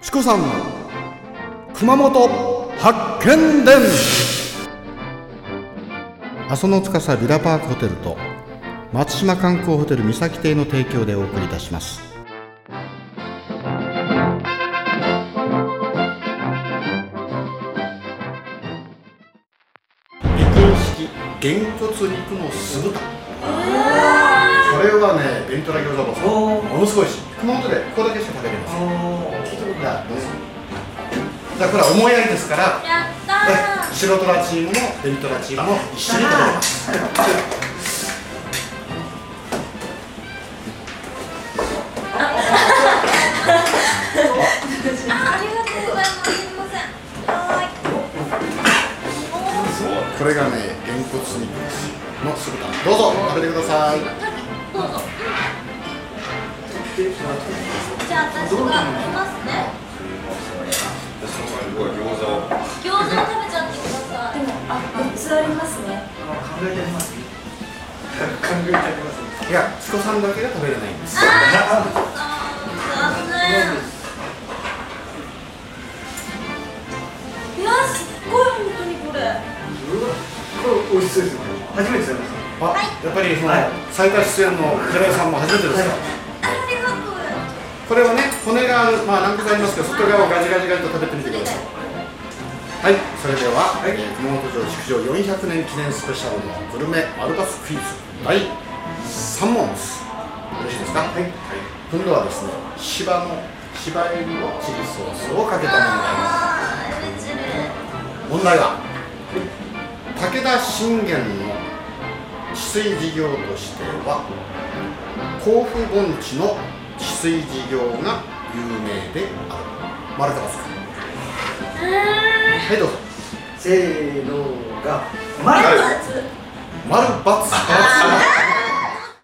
チコさんの熊本発見伝。阿蘇の司ビラパークホテルと松島観光ホテル三崎邸の提供でお送りいたします。げんこつ肉の酢豚。これはねベントラ餃子ボスものすごいし熊本でここだけしか食べれません聞いたことないだからこれは思いやりですからやったー。白トラチームもベントラチームも一緒に食べれますあありがとうございます。すいませんはーいこれがねげんこつ肉の酢豚どうぞ食べてください。どうぞじゃあ私が来ますね。餃子を食べちゃってくださいでもあ4つありますねいやチコさんだけが食べれないんですあー残念。いやすっごい本当にこれ。美味しそうですよ初めて食べましあ、やっぱりその、はい。最多出演の寺井さんも初めてですか、ありがとうこれはね骨がまあ何個かありますけど外側をガジガジガジと食べてみてください。はいそれでは、えー熊本城築城400年記念スペシャルのグルメアルバスクイズ第3問です。よろしいですか？はい、今度はですね芝の芝エビのチリソースをかけた問題あーうちるです。問題は武田信玄の治水事業としては甲府盆地の治水事業が有名である。丸か×かはいどうぞ。たせーのが丸。丸×あ